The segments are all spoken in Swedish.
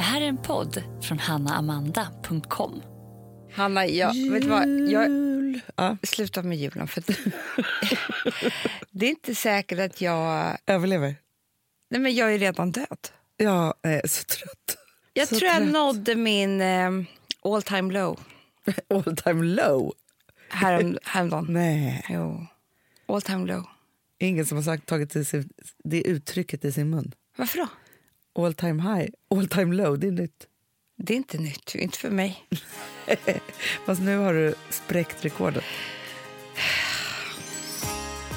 Det här är en podd från hannaamanda.com. Hanna, jag, vet du vad? Jag Jul. Ja, slutar med julen. För att- det är inte säkert att jag... överlever. Nej, men jag är redan död. Jag är så trött. Jag Så tror jag trött. nådde min eh, all time low All time low. härom, häromdagen. Nej, Jo. All time low. ingen som har sagt, tagit till sin, det uttrycket i sin mun. Varför då? All time high, all time low, det är nytt. Det är inte nytt, inte för mig. Fast nu har du spräckt rekordet.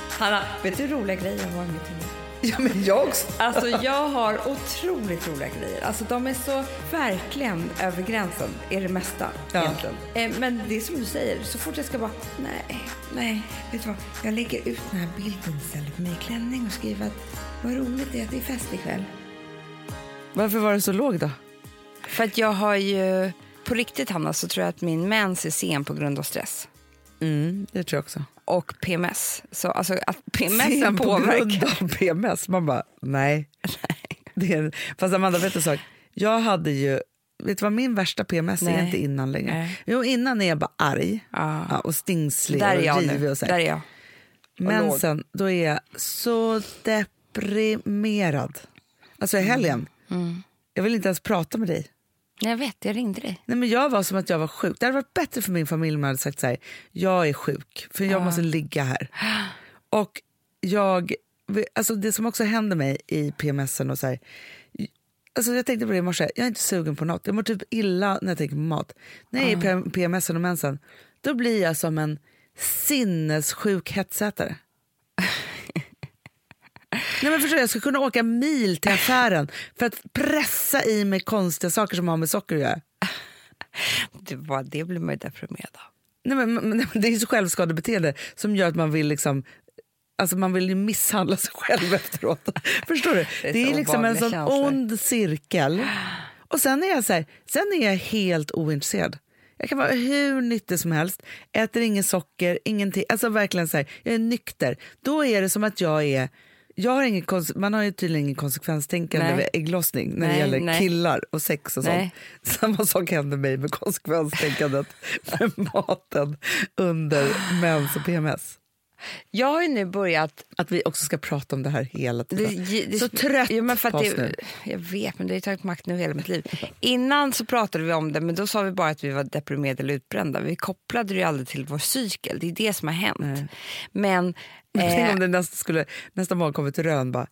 Hanna, vet du hur roliga grejer jag har med till mig? Ja, men jag också. Alltså jag har otroligt roliga grejer. Alltså de är så verkligen över gränsen, är det mesta Ja. egentligen. Eh, Men det är som du säger, så fort jag ska bara, nej, nej, vet du vad? Jag lägger ut den här bilden istället på mig i klänning och skriver att vad roligt det är att det är fest ikväll. Varför var det så låg då? För att jag har ju, på riktigt Hanna, så tror jag att min mens är sen på grund av stress. Mm, det tror jag också. Och PMS. Så alltså att PMS på grund påverkar. av PMS. Man bara, nej. Det är, fast Amanda, vet du en sak? Jag hade ju, vet du vad min värsta PMS är Nej. inte innan längre? Nej. Jo, innan är jag bara arg Ja. ja, och stingslig Där är och jag rivig nu. och så Där är jag. Men sen, då är jag så deprimerad. Alltså i helgen. Mm. Jag vill inte ens prata med dig. Jag vet, jag ringde dig. Nej, men jag var som att jag var sjuk. Det hade varit bättre för min familj om jag hade sagt så här, jag är sjuk, för jag måste ligga här. Och jag, alltså det som också händer mig i PMSen och så här, alltså jag tänkte på det i morse, jag är inte sugen på något. Jag mår typ illa när jag tänker på mat. När jag är i PM- PMSen och mensen, då blir jag som en sinnessjuk hetsätare. Nej, men förstår, jag ska kunna åka mil till affären för att pressa i mig konstiga saker som har med socker att göra. Det, var, det blir man ju deprimerad av. Nej, men, men, det är så självskadebeteende som gör att man vill liksom Alltså man vill ju misshandla sig själv efteråt. Förstår du? Det är Det är, liksom en sån känslor. ond cirkel. Och sen är jag så här, sen är jag helt ointresserad. Jag kan vara hur nyttig som helst, äter ingen socker, ingenting. Alltså verkligen så här, jag är nykter. Då är det som att jag är jag har ingen, man har ju tydligen ingen konsekvenstänkande Nej. vid ägglossning när Nej, det gäller nej. killar och sex och sånt. Samma sak händer mig med konsekvenstänkandet med maten under mens och PMS. Jag har ju nu börjat... Att vi också ska prata om det här hela tiden. Det, det, så trött ja, men för på oss det, nu. Jag vet, men det har tagit makt nu hela mitt liv. Innan så pratade vi om det, men då sa vi bara att vi var deprimerade eller utbrända. Vi kopplade det ju aldrig till vår cykel. Det är det som har hänt. Nej. Men... Tänk eh, om det nästa, skulle, nästa morgon kommer till Rön bara,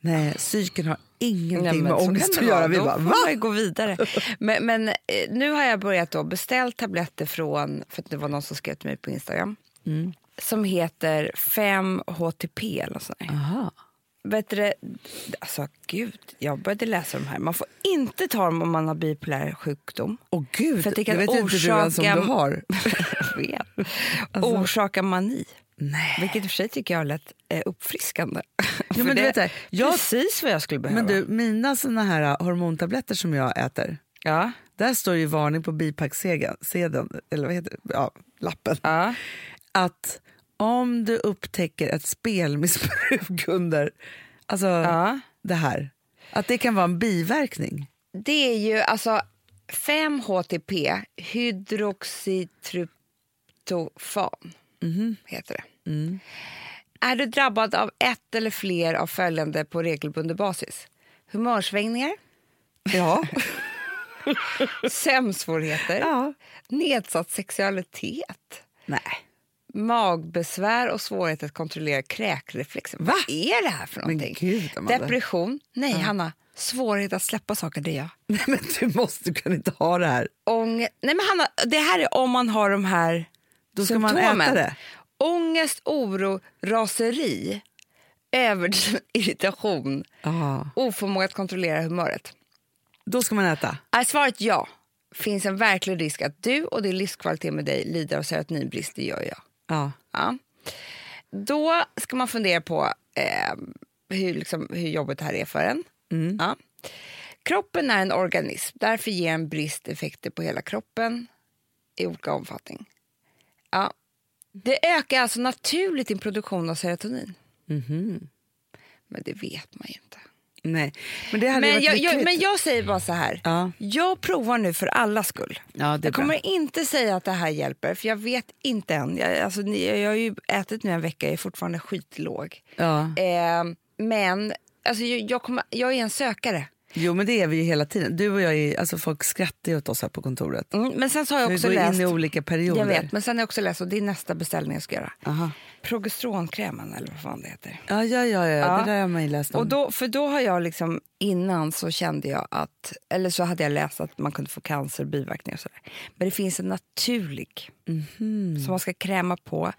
nej, psyken har ingenting Nej, med ångest det att göra. Vi bara, får va? ju gå vidare. Men, men eh, nu har jag börjat då beställt tabletter från, för att det var någon som skrev till mig på Instagram, Mm. som heter 5-HTP eller sånt där. Aha. Vet du, det- alltså gud, jag började läsa de här. Man får inte ta dem om man har bipolär sjukdom. Åh gud, För det det kan vet inte du ens om orsaka- du har. Jag vet. Orsaka mani. Nej. Vilket i och för sig tycker jag lät eh, uppfriskande. För men du vet det, jag- precis vad jag skulle behöva. Men du, mina såna här äh, hormontabletter som jag äter, ja, där står ju varning på bipacksedeln, sedeln, eller vad heter det? Ja, lappen. ja. Att om du upptäcker ett spelmissbruk under alltså, Ja. det här, att det kan vara en biverkning. Det är ju alltså 5-HTP, hydroxytryptofan, Mhm. heter det. Mm. Är du drabbad av ett eller fler av följande på regelbunden basis? Humörsvängningar, Ja. sömnsvårigheter, ja. nedsatt sexualitet, Nej. magbesvär och svårighet att kontrollera kräkreflexen. Va? Vad är det här för någonting? gud. Depression? Nej, Hanna. Svårighet att släppa saker, det är jag. Nej, men du måste kan inte ha det här. Ånge... Nej, men Hanna, det här är om man har de här Då ska man symptomen. äta det. Ångest, oro, raseri, överdriven irritation, Ja. oförmåga att kontrollera humöret. Då ska man äta. Är svaret ja, finns en verklig risk att du och din livskvalitet med dig lider av serotoninbrist, det gör jag. Ja. Ja. Då ska man fundera på eh, hur, liksom, hur jobbigt det här är för en. Ja. Kroppen är en organism, därför ger en brist effekter på hela kroppen i olika omfattning. Ja. Det ökar alltså naturligt din produktion av serotonin. Men det vet man ju inte. Nej. Men det hade Men varit jag, jag, men jag säger bara så här. Ja. Jag provar nu för alla skull. Ja, jag kommer inte säga att det här hjälper, för jag vet inte än. Jag, alltså, ni- jag har ju ätit nu en vecka, jag är fortfarande skitlåg. Ja. Eh, men alltså, jag, jag, kommer, jag är en sökare. Jo, men det är vi ju hela tiden. Du och jag är, alltså folk skrattar ju åt oss här på kontoret. Mm, men sen så har jag Vi också går läst... in i olika perioder. Jag vet, men sen har jag också läst, och det är nästa beställning jag ska göra. Aha. Progesteronkrämen eller vad fan det heter. Ja, ja, ja, ja, Ja. det där har man ju läst om. Och då, för då har jag liksom, innan så kände jag att, eller så hade jag läst att man kunde få cancer, biverkningar och sådär. Men det finns en naturlig Mhm. som man ska kräma på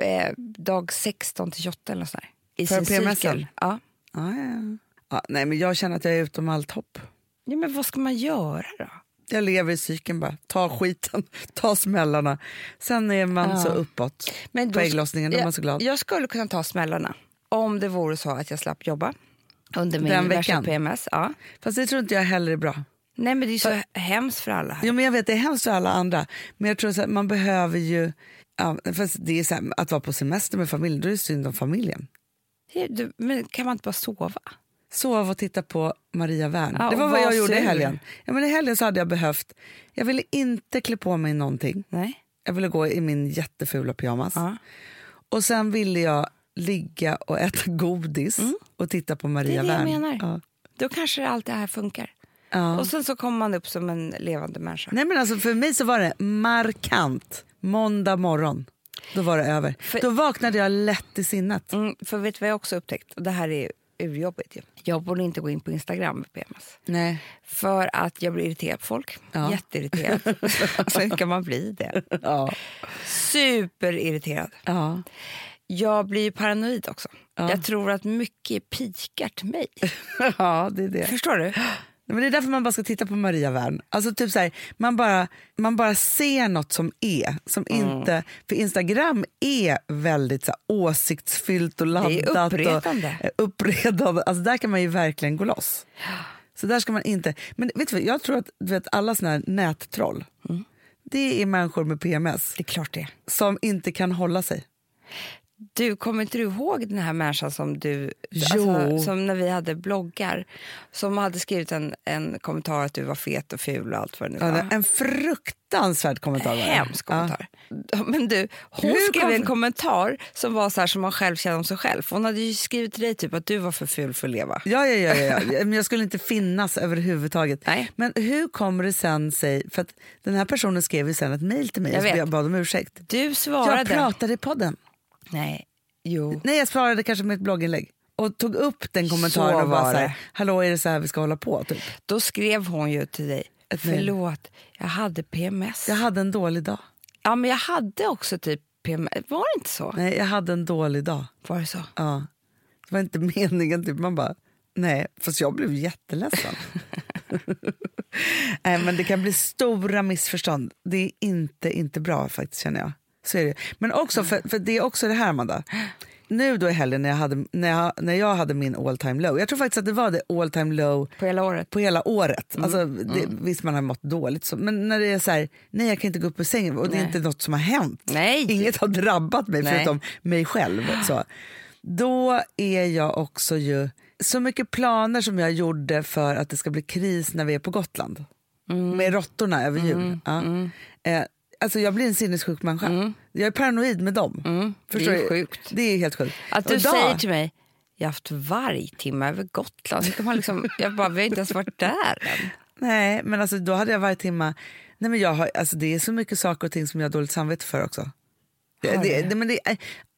eh, dag 16 till 28 eller nåt sånt där. I För sin PMS? cykel. Ja. Ja, ja. Ja, nej, men jag känner att jag är utom allt hopp. ja, men vad ska man göra då? Jag lever i cykeln bara. Ta skiten, ta smällarna. Sen är man Ja. så uppåt Men på ägglossningen. Då är man så glad. Jag skulle kunna ta smällarna om det vore så att jag slapp jobba under min Den veckan? PMS. Ja. Fast det tror inte jag heller är bra. Nej, men det är så hemskt för alla här. Jo, men jag vet, det är hemskt för alla andra. Men jag tror att man behöver ju... Ja, fast det är här, att vara på semester med familjen, då är det synd om familjen. Du, men kan man inte bara sova? Sova och titta på Maria Wern. Ja, det var vad jag gjorde i helgen. Ja, men I helgen så hade jag behövt... Jag ville inte klä på mig någonting. Nej. Jag ville gå i min jättefula pyjamas. Ja. Och sen ville jag ligga och äta godis och titta på Maria Mm. Det är det jag Wern. menar. Ja. Då kanske allt det här funkar. Ja. Och sen så kommer man upp som en levande människa. Nej, men alltså för mig så var det markant. Måndag morgon, då var det över. För- Då vaknade jag lätt i sinnet. Mm, för vet du vad jag också upptäckt? Och det här är urjobbigt. Jag borde inte gå in på Instagram med PMS. Nej. För att jag blir irriterad på folk. Ja. Jätteirriterad. hur kan man bli det? Ja. Superirriterad. Ja. Jag blir paranoid också. Ja. Jag tror att mycket pikar till mig. ja, det är det. Förstår du? Men det är därför man bara ska titta på Maria Wern. Alltså typ så här, man, bara, man bara ser något som är. Som Mm. inte, för Instagram är väldigt så här, åsiktsfyllt och laddat. Det är uppretande. Och, uppretande. Alltså, där kan man ju verkligen gå loss. Så där ska man inte... Men vet du, vad, jag tror att du vet, alla såna här nättroll, Mm. det är människor med PMS Det är klart det. som inte kan hålla sig. Du, kommer inte du ihåg den här människan som du... Alltså, som när vi hade bloggar. Som hade skrivit en, en kommentar att du var fet och ful och allt vad det nu Ja, var. det- en fruktansvärd kommentar. det. Hemsk kommentar. Men du, hon Hur skrev kom- en kommentar som var så här som man själv känner om sig själv. Hon hade ju skrivit till dig typ att du var för ful för att leva. Ja, ja, ja, ja, ja. Men jag skulle inte finnas överhuvudtaget. Nej. Men hur kommer det sen sig, för att den här personen skrev ju sen ett mejl till mig Jag jag bad om ursäkt. Du Jag svarade... pratade i podden. Nej, jo. Nej, jag svarade kanske med ett blogginlägg och tog upp den kommentaren Så och var så här, hallå är det så här vi ska hålla på? Typ. Då skrev hon ju till dig. Förlåt, jag hade PMS. Jag hade en dålig dag. Ja, men jag hade också typ PMS. Var det inte så? Nej, jag hade en dålig dag. Var det så? Ja. Det var inte meningen, typ. man bara, nej, fast jag blev jätteledsen. nej, men det kan bli stora missförstånd. Det är inte, inte bra faktiskt känner jag. Så är det. Men också, för, för det är också det här Amanda. Nu då i helgen när jag hade, när jag, när jag hade min all time low. Jag tror faktiskt att det var det all time low På hela året? på hela året. Mm, Alltså, det, Visst man har mått dåligt, så, men när det är så här, nej jag kan inte gå upp ur sängen och det är Nej. inte något som har hänt. Nej. Inget har drabbat mig Nej. förutom mig själv. Så. Då är jag också ju, så mycket planer som jag gjorde för att det ska bli kris när vi är på Gotland. Mm. Med råttorna över jul. Ja. Eh, alltså jag blir en sinnessjuk människa. Jag är paranoid med dem. Mm. Det Förstår är du? sjukt. Det är helt sjukt. Att du idag- säger till mig, jag har haft vargtimme över Gotland. Hur kan man liksom, jag bara, vi har inte ens varit där än. Nej, men alltså, då hade jag varje timme... Nej, men jag har, alltså, det är så mycket saker och ting som jag har dåligt samvete för också. Det, det, det, men det,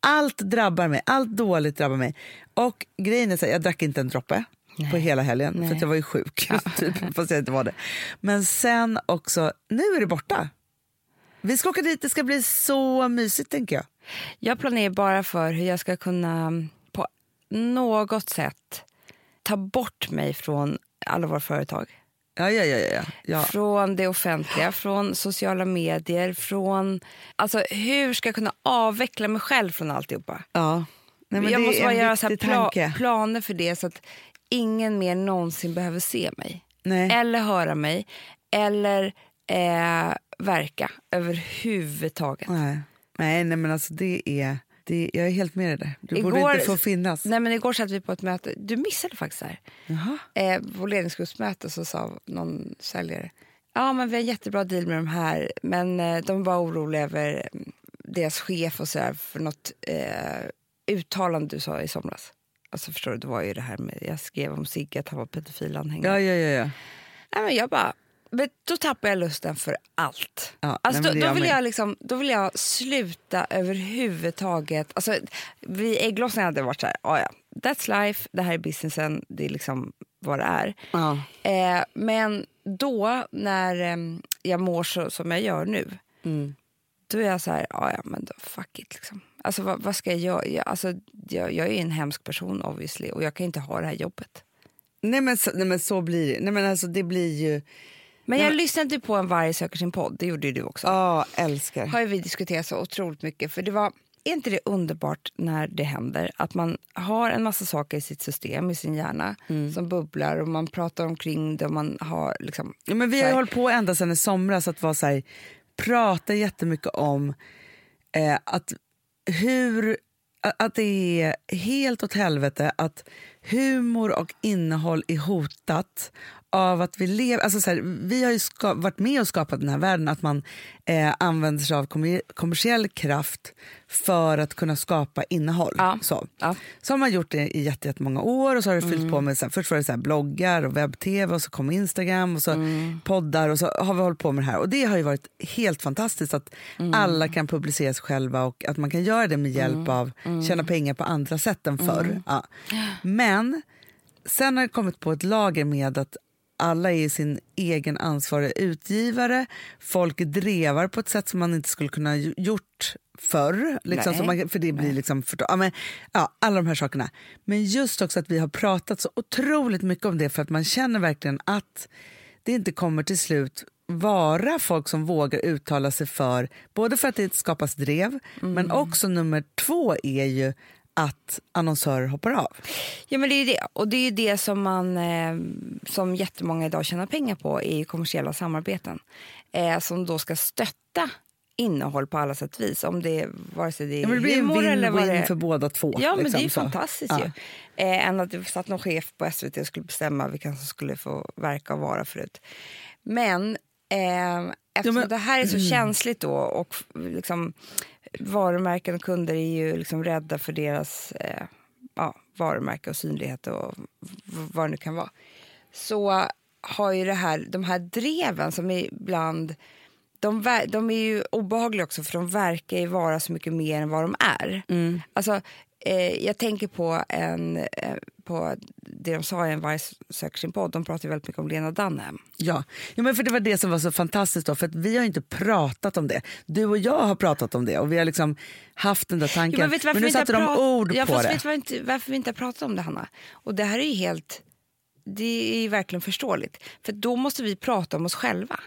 allt drabbar mig, allt dåligt drabbar mig. Och grejen är så här, jag drack inte en droppe på hela helgen för Nej. att jag var ju sjuk. typ, fast jag inte var det. Men sen också, nu är det borta. Vi ska åka dit, det ska bli så mysigt tänker jag. Jag planerar bara för hur jag ska kunna på något sätt ta bort mig från alla våra företag. Ja, ja, ja. ja, ja. Från det offentliga, från sociala medier, från... Alltså hur ska jag kunna avveckla mig själv från alltihopa? ja. Nej, men jag det måste bara göra så pla- planer för det så att ingen mer någonsin behöver se mig. Nej. Eller höra mig. Eller eh, verka överhuvudtaget. Nej. Nej, nej, men alltså det är... Det, jag är helt med i det. Du Igår- borde inte få finnas. Nej, men igår satt vi på ett möte. Du missade faktiskt det här. Jaha. Eh, på ledningsgruppsmöte så sa någon säljare ja men vi har en jättebra deal med de här men eh, de bara oroliga över mm, deras chef och så där för något eh, uttalande du sa i somras. Alltså förstår du, det var ju det här med, jag skrev om Sigge att han var pedofilanhängare. Ja, ja, ja. ja. Nej, men jag bara, men då tappar jag lusten för allt. Ja, alltså, nej, då, då, vill jag liksom, då vill jag sluta överhuvudtaget. Alltså, vid ägglossningen hade det varit så här, "Ah, ja, that's life, det här är businessen, det är liksom vad det är. Ja. Eh, men då, när eh, jag mår så som jag gör nu, Mm. då är jag så här, "Ah, ja men då, fuck it. Liksom. Alltså, vad, vad ska jag göra? Jag, alltså, jag, jag är en hemsk person obviously och jag kan inte ha det här jobbet. Nej, men så, nej men så blir det. Nej, men alltså, det blir ju... Men jag lyssnade på en varg söker sin podd, det gjorde ju du också. Ja, älskar. har ju vi diskuterat så otroligt mycket. För det var, är inte det underbart när det händer att man har en massa saker i sitt system, i sin hjärna, Mm. som bubblar och man pratar omkring det och man har liksom... Ja, men vi har ju hållit på ända sedan i somras att vara så här, prata jättemycket om eh, att hur att det är helt åt helvete att humor och innehåll är hotat av att vi lever... Alltså så här, vi har ju ska, varit med och skapat den här världen att man eh, använder sig av kommer, kommersiell kraft för att kunna skapa innehåll. Ja. Så. Ja. Så har man gjort det i jätte- jättemånga år och så har det fyllt på med, så här, först var det så här bloggar och webb-tv och så kom Instagram och så poddar och så har vi hållit på med det här. Och det har ju varit helt fantastiskt att alla kan publicera sig själva och att man kan göra det med hjälp av tjäna pengar på andra sätt än förr. Ja. Men sen har det kommit på ett lager med att alla är sin egen ansvariga utgivare. Folk drevar på ett sätt som man inte skulle kunna gjort förr. Liksom, så man, för det blir liksom för, ja, men, ja, alla de här sakerna. Men just också att vi har pratat så otroligt mycket om det för att man känner verkligen att det inte kommer till slut vara folk som vågar uttala sig för, både för att det skapas drev, men också nummer två är ju att annonsörer hoppar av. Ja, men det är det. Och det är det som man, eh, som jättemånga idag tjänar pengar på, är ju kommersiella samarbeten. Eh, som då ska stötta innehåll på alla sätt och vis. Om det, vare sig det är Ja, men det blir humor eller vad det är. för båda två. Ja, men det är ju liksom, så. fantastiskt Ja. ju. Eh, än att det satt någon chef på SVT och skulle bestämma vilka som skulle få verka och vara förut. Men eh, eftersom men- det här är så känsligt då och liksom, varumärken och kunder är ju liksom rädda för deras eh, ja, varumärke och synlighet och vad det nu kan vara. Så har ju det här, de här dreven som ibland de, de är ju obehagliga också för de verkar ju vara så mycket mer än vad de är. Alltså, eh, jag tänker på, en, eh, på det de sa i en Varg söker sin podd. De pratar ju väldigt mycket om Lena Dunham. Ja. ja, men för det var det som var så fantastiskt då, för att vi har inte pratat om det. Du och jag har pratat om det och vi har liksom haft den där tanken. Ja, men varför nu satte de ord ja, på det. Vet varför, inte, varför vi inte har pratat om det, Hanna? Och det här är ju helt... Det är verkligen förståeligt. För då måste vi prata om oss själva.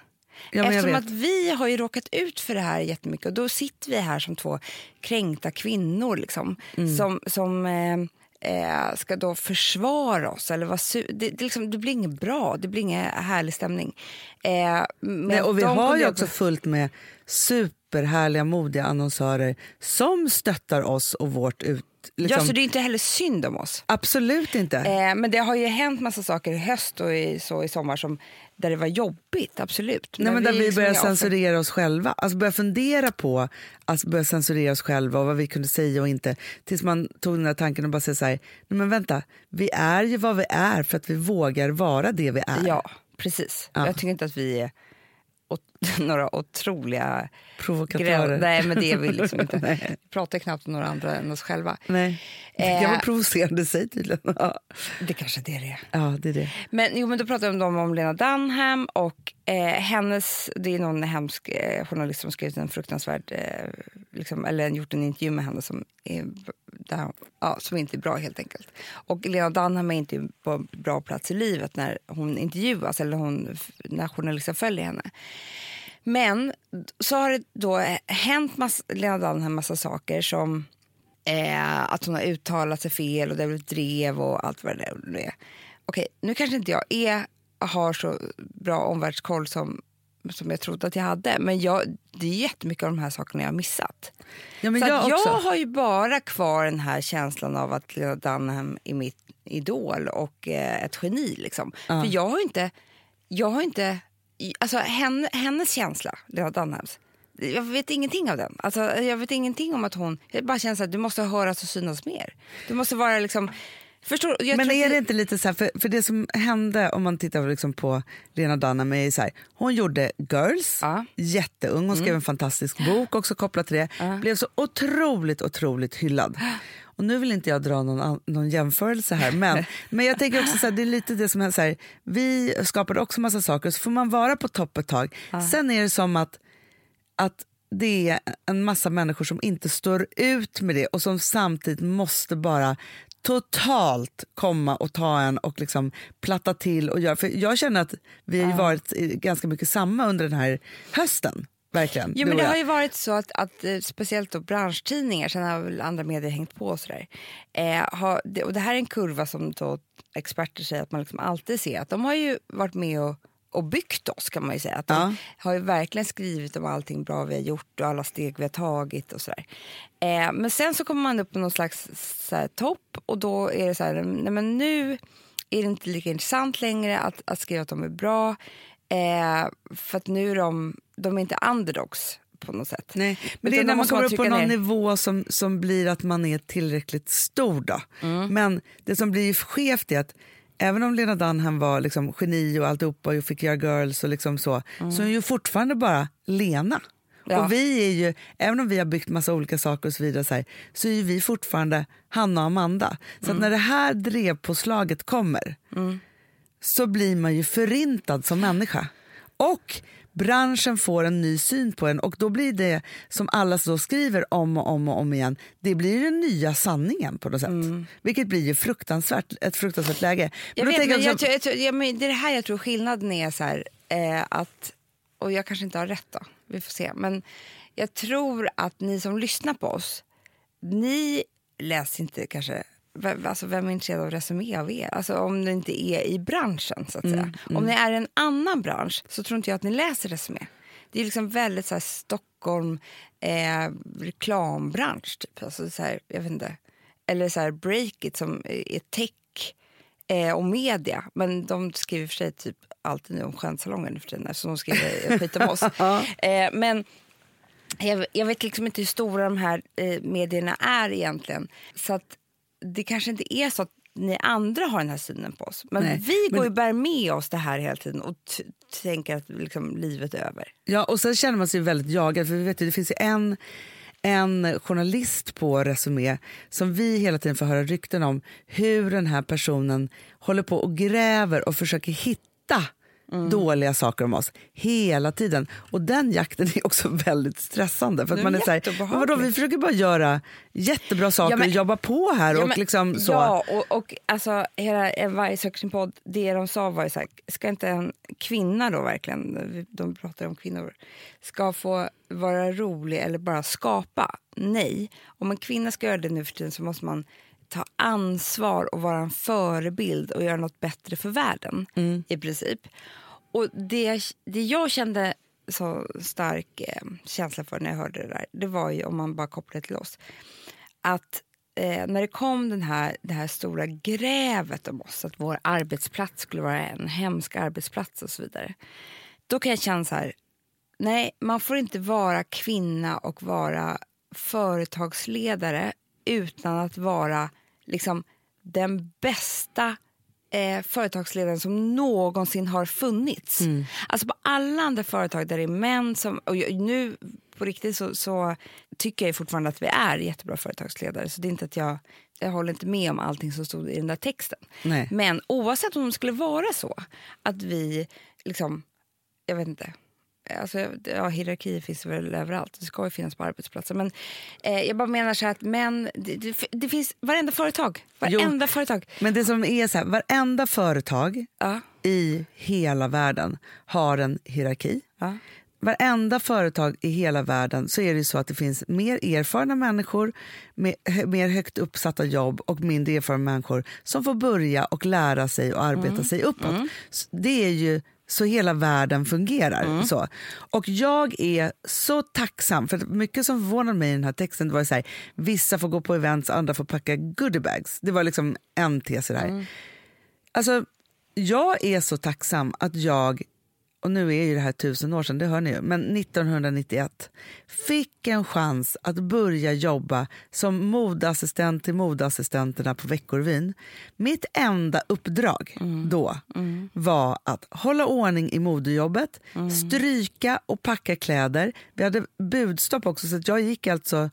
Ja, Eftersom att vi har ju råkat ut för det här jättemycket och då sitter vi här som två kränkta kvinnor liksom, Mm. som, som eh, eh, ska då försvara oss. Eller vara det, det, liksom, det blir inget bra, det blir ingen härlig stämning. Eh, men Nej, och vi har ju också fullt med superhärliga, modiga annonsörer som stöttar oss och vårt ut... Liksom, Ja, så det är inte heller synd om oss. Absolut inte. Eh, men det har ju hänt massa saker i höst och i, så i sommar som, där det var jobbigt, absolut. Nej, men där vi liksom börjar är offer. censurera oss själva. Alltså börja fundera på att börja censurera oss själva och vad vi kunde säga och inte. Tills man tog den där tanken och bara säga så här, nej men vänta, vi är ju vad vi är för att vi vågar vara det vi är. Ja, precis. Ja. Jag tycker inte att vi är några otroliga Provokatörer. Nej, men det är vi liksom inte. Vi pratar knappt om några andra än oss själva. Nej, det Eh. var provocerande sig tydligen. Ja. Det kanske det är det. ja, det är det. Men, jo, men då pratar de om Lena Dunham och eh, hennes, det är någon hemsk eh, journalist som skrivit en fruktansvärd, eh, liksom, eller gjort en intervju med henne som, är, där, ja, som inte är bra helt enkelt. Och Lena Dunham är inte på en bra plats i livet när hon intervjuas eller hon, när journalisten följer henne. Men så har det då hänt massa, Lena Dunham en massa saker som eh, att hon har uttalat sig fel och det har blivit drev och allt vad det är. Okej, nu kanske inte jag är, har så bra omvärldskoll som som jag trodde att jag hade. Men jag, det är jättemycket av de här sakerna jag har missat. Ja, men Så jag jag har ju bara kvar den här känslan av att Lena Dunham är mitt idol och eh, ett geni. Liksom. För jag har inte... Jag har inte alltså, henne, hennes känsla, Lena Dunhams, jag vet ingenting av den. Alltså, jag vet ingenting om att hon... Jag bara känner att du måste höras och synas mer. Du måste vara liksom... Förstår, Men är det inte lite så här, för, för det som hände om man tittar liksom på Lena Dunham är så här, hon gjorde Girls, Ja. jätteung, hon skrev en fantastisk bok också kopplat till det, blev så otroligt, otroligt hyllad. Och nu vill inte jag dra någon, någon jämförelse här, men, men jag tänker också så här, det är lite det som är så här, vi skapade också massa saker, så får man vara på topp ett tag. Sen är det som att, att det är en massa människor som inte står ut med det och som samtidigt måste bara totalt komma och ta en och liksom platta till och göra. För jag känner att vi har ju varit ganska mycket samma under den här hösten. Verkligen. Jo, men det har ju varit så att, att eh, speciellt då branschtidningar, sen har väl andra medier hängt på och sådär. Eh, har, det, och det här är en kurva som då experter säger att man liksom alltid ser. Att de har ju varit med och, och byggt oss kan man ju säga. Att de Ja. har ju verkligen skrivit om allting bra vi har gjort och alla steg vi har tagit och sådär. Eh, men sen så kommer man upp på någon slags så här, topp och då är det så här, nej men nu är det inte lika intressant längre att, att skriva att de är bra. Eh, för att nu är de, de är inte underdogs på något sätt. Nej, men det är Utan när man kommer upp på någon ner. nivå som, som blir att man är tillräckligt stor. Då. Mm. Men det som blir skevt är att även om Lena Dunham var liksom geni och alltihopa och fick göra girls och liksom så, så är hon ju fortfarande bara Lena. Mm. Ja. Och vi är ju, även om vi har byggt massa olika saker och så vidare så, här, så är vi fortfarande Hanna och Amanda. Så Mm. att när det här drevpåslaget kommer så blir man ju förintad som människa. Och branschen får en ny syn på en och då blir det som alla så skriver om och om och om igen, det blir den nya sanningen på något sätt. Vilket blir ju fruktansvärt, ett fruktansvärt läge. Mm. Jag då vet, tänker men jag jag, också- tror- jag, tror- ja, men det är det här jag tror skillnaden är så här, eh, att, och jag kanske inte har rätt då, vi får se, men jag tror att ni som lyssnar på oss, ni läser inte kanske Alltså vem är intresserad av resumé av er? Alltså om ni inte är i branschen så att säga. Om ni är i en annan bransch så tror inte jag att ni läser resumé. Det är liksom väldigt så här Stockholm eh, reklambransch typ. Alltså så här, jag vet inte. Eller så här Breakit som är tech eh, och media. Men de skriver för sig typ alltid nu om skönsalongen nu för tiden eftersom de skriver skit om oss. Eh, men jag, jag vet liksom inte hur stora de här eh, medierna är egentligen. Så att det kanske inte är så att ni andra har den här synen på oss. Men Nej, vi men- går ju bär med oss det här hela tiden och tänker att liksom, livet är över. Ja, och sen känner man sig väldigt jagad. För vi vet ju, det finns ju en, en journalist på Resumé som vi hela tiden får höra rykten om hur den här personen håller på och gräver och försöker hitta dåliga saker om oss hela tiden. Och den jakten är också väldigt stressande. För att man är så här, vadå, vi försöker bara göra jättebra saker men- och jobba på här. Ja, och men- liksom så. Ja, och, och alltså, hela eh, varje söker sin podd, det de sa var ju så här, ska inte en kvinna då verkligen, de pratar om kvinnor, ska få vara rolig eller bara skapa? Nej. Om en kvinna ska göra det nu för tiden så måste man ta ansvar och vara en förebild och göra något bättre för världen i princip. Och det, det jag kände så stark eh, känsla för när jag hörde det där, det var ju om man bara kopplar till oss, att eh, när det kom den här, det här stora grävet om oss, att vår arbetsplats skulle vara en hemsk arbetsplats och så vidare. Då kan jag känna så här, nej, man får inte vara kvinna och vara företagsledare utan att vara liksom den bästa eh, företagsledaren som någonsin har funnits. Alltså på alla andra företag där det är män som... Och jag- nu på riktigt så, så tycker jag fortfarande att vi är jättebra företagsledare. Så det är inte att jag, jag håller inte med om allting som stod i den där texten. Nej. Men oavsett om det skulle vara så att vi liksom, jag vet inte, Alltså, ja, hierarkier finns väl överallt, det ska ju finnas på arbetsplatser. Men eh, jag bara menar så här att män, det, det, det finns varenda företag, Jo. varenda företag. Men det som är så här, varenda företag Ja, i hela världen har en hierarki. ja. Varenda företag i hela världen så är det så att det finns mer erfarna människor med mer högt uppsatta jobb och mindre erfarna människor som får börja och lära sig och arbeta sig uppåt. S- Det är ju så hela världen fungerar. Så. Och jag är så tacksam, för mycket som förvånade mig i den här texten var så här, vissa får gå på events, andra får packa goodiebags. Det var liksom en tes i det här. Alltså, jag är så tacksam att jag, och nu är ju det här tusen år sedan, det hör ni ju, men 1991 fick en chans att börja jobba som modeassistent till modeassistenterna på Veckorevyn. Mitt enda uppdrag då var att hålla ordning i modejobbet, stryka och packa kläder. Vi hade budstopp också, så jag gick alltså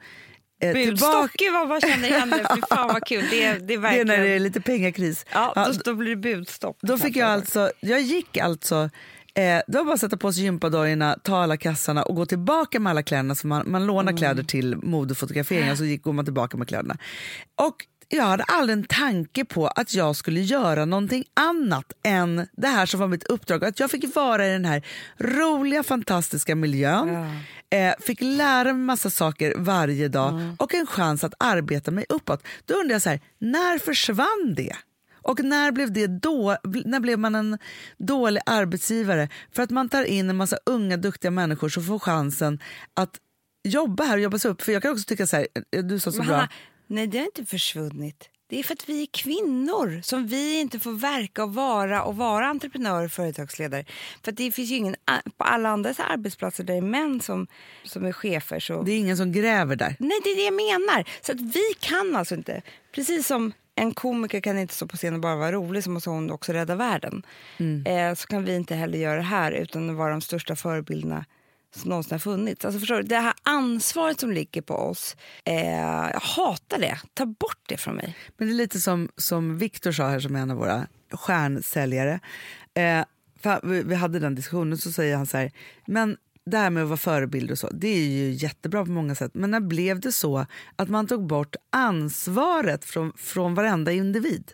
eh, Budstock, tillbaka- gud vad man känner igen det. Fy fan vad kul. Det är, det är Det är verkligen... när det är lite pengakris. Ja, då, då blir det budstopp. Då fick jag alltså, jag gick alltså, eh, det var bara att sätta på sig gympadojorna, ta alla kassarna och gå tillbaka med alla kläderna. Så man, man lånar kläder till modefotografering och så gick, går man tillbaka med kläderna. Och jag hade aldrig en tanke på att jag skulle göra någonting annat än det här som var mitt uppdrag. Att jag fick vara i den här roliga, fantastiska miljön. Eh, fick lära mig massa saker varje dag och en chans att arbeta mig uppåt. Då undrar jag så här, när försvann det? Och när blev, det då, när blev man en dålig arbetsgivare? För att man tar in en massa unga duktiga människor som får chansen att jobba här och jobba sig upp. För jag kan också tycka så här, eh, du sa så Men bra. Nej, det har inte försvunnit. Det är för att vi är kvinnor som vi inte får verka och vara och vara entreprenörer och företagsledare. För att det finns ju ingen på alla andra arbetsplatser där det är män som, som är chefer. Så... Det är ingen som gräver där. Nej, det är det jag menar. Så att vi kan alltså inte, precis som en komiker kan inte stå på scen och bara vara rolig så måste hon också rädda världen. Eh, så kan vi inte heller göra det här utan att vara de största förebilderna som någonsin har funnits. Alltså förstår du, det här ansvaret som ligger på oss, eh, jag hatar det. Ta bort det från mig. Men det är lite som, som Viktor sa här som är en av våra stjärnsäljare. Eh, vi hade den diskussionen så säger han så här, men det här med att vara förebild och så, det är ju jättebra på många sätt. Men när blev det så att man tog bort ansvaret från, från varenda individ?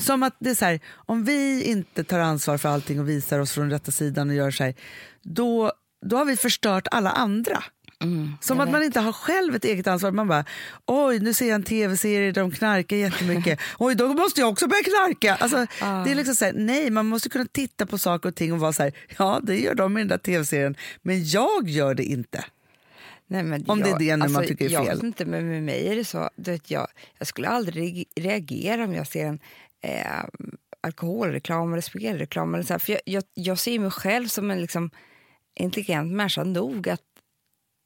Som att det är så här, om vi inte tar ansvar för allting och visar oss från rätta sidan och gör så här, då, då har vi förstört alla andra. Som att man inte har själv ett eget ansvar. Man bara, oj nu ser jag en tv-serie där de knarkar jättemycket. oj då måste jag också börja knarka. Alltså, det är liksom så här, nej, man måste kunna titta på saker och ting och vara så här, ja det gör de i den där tv-serien, men jag gör det inte. Nej, men Om det är det nu man tycker är jag fel. vet Inte, men med mig är det så, du vet, jag, jag skulle aldrig reagera om jag ser en eh, alkoholreklam eller spelreklam. Eller så här, för jag, jag, jag ser mig själv som en liksom, intelligent människa nog att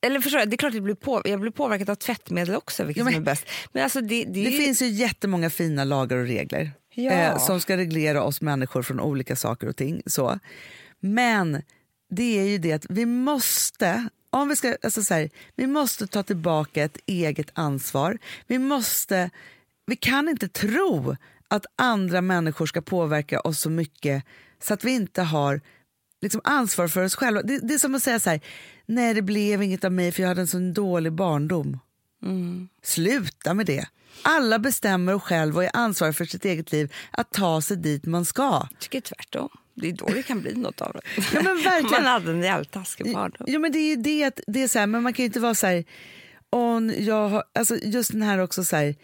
eller förstår jag, det är klart att jag blir, på, jag blir påverkad av tvättmedel också, vilket Ja, men- som är bäst. Men alltså det, det, Det ju- finns ju jättemånga fina lagar och regler Ja. eh, som ska reglera oss människor från olika saker och ting. Så. Men det är ju det att vi måste, om vi, ska, alltså så här, vi måste ta tillbaka ett eget ansvar. Vi, måste, vi kan inte tro att andra människor ska påverka oss så mycket så att vi inte har liksom ansvar för oss själva. Det, det är som att säga så här, nej det blev inget av mig för jag hade en sån dålig barndom. Sluta med det. Alla bestämmer själv och är ansvariga för sitt eget liv att ta sig dit man ska. Jag tycker tvärtom. Det är då det kan bli något av det. Ja, men verkligen. Man hade en jävligt taskig barndom. Jo, men det är ju det att det är så här, men man kan ju inte vara så här, "Åh, jag har, alltså just den här också så här,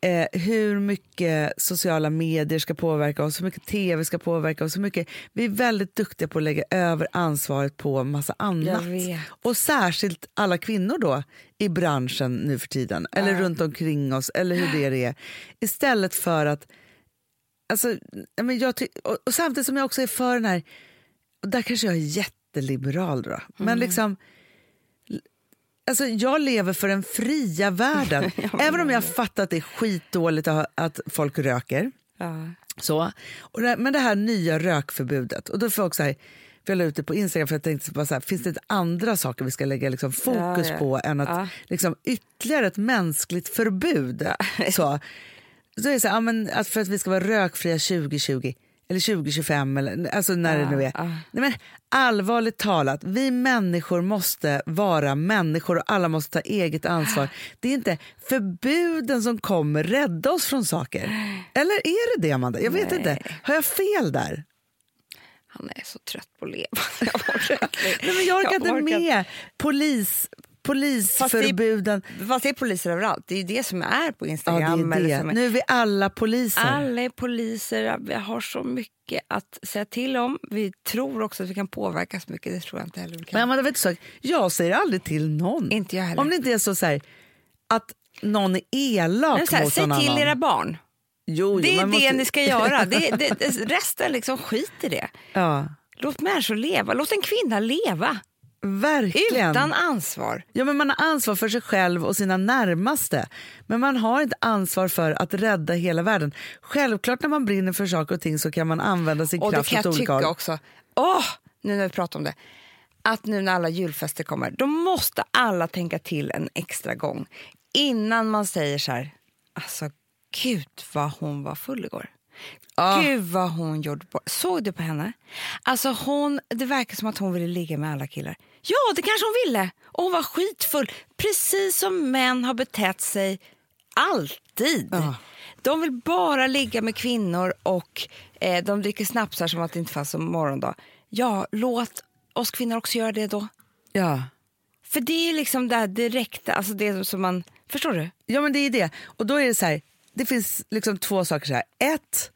eh, hur mycket sociala medier ska påverka oss, hur mycket tv ska påverka oss, hur mycket, vi är väldigt duktiga på att lägga över ansvaret på massa annat. Och särskilt alla kvinnor då i branschen nu för tiden, eller runt omkring oss, eller hur det är. Istället för att Alltså, ja, men jag och, och samtidigt som jag också är för den här, och där kanske jag är jätteliberal då, men liksom Alltså jag lever för den fria världen. Även om jag fattar att det är skitdåligt att, folk röker. Ja. Så. Och det, men det här nya rökförbudet. Och då får jag också här, för jag la ut det på Instagram för jag tänkte bara så här, finns det inte andra saker vi ska lägga liksom fokus Ja, ja. på än att Ja. liksom, ytterligare ett mänskligt förbud? Så. Så är det så här, men att för att vi ska vara rökfria 2020 eller 2025 eller alltså när det nu är. ja. Nej, men allvarligt talat, vi människor måste vara människor och alla måste ta eget ansvar. Det är inte förbuden som kommer rädda oss från saker. Eller är det det, Amanda? Jag vet Nej. inte. Har jag fel där? Han är så trött på att leva. Jag orkar inte. Nej, men jag orkar inte orkar med polis, polisförbuden. Fast det är poliser överallt. Det är det som är på Ja, Instagram. det är det. är- Nu är vi alla poliser. Alla är poliser. Vi har så mycket att säga till om. Vi tror också att vi kan påverka så mycket. Det tror jag inte heller vi kan. Men Amanda, vet du, så, jag säger aldrig till någon. Inte jag heller. Om det inte är så, så här, att någon är elak Men mot säg någon till annan. era barn. Jo, Det är det måste- ni ska göra. Det, det, resten, liksom, skit i det. Ja, Låt människor leva. Låt en kvinna leva. Verkligen. Utan ansvar. Ja, men man har ansvar för sig själv och sina närmaste. Men man har inte ansvar för att rädda hela världen. Självklart när man brinner för saker och ting så kan man använda sin Och det kraft kan åt jag olika tycka håll. också. Åh, nu när vi pratar om det. Att nu när alla julfester kommer, då måste alla tänka till en extra gång innan man säger så här, alltså gud vad hon var full igår. Ja. Gud vad hon gjorde bort. Såg du på henne? Alltså hon, det verkar som att hon ville ligga med alla killar. Ja, det kanske hon ville. Och hon var skitfull. Precis som män har betett sig alltid. Ja. De vill bara ligga med kvinnor och eh, de dricker snapsar som att det inte fanns en morgondag. Ja, låt oss kvinnor också göra det då. Ja. För det är liksom det här direkta, alltså det som man... Förstår du? ja, men det är det. Och då är det så här, det finns liksom två saker så här. Ett,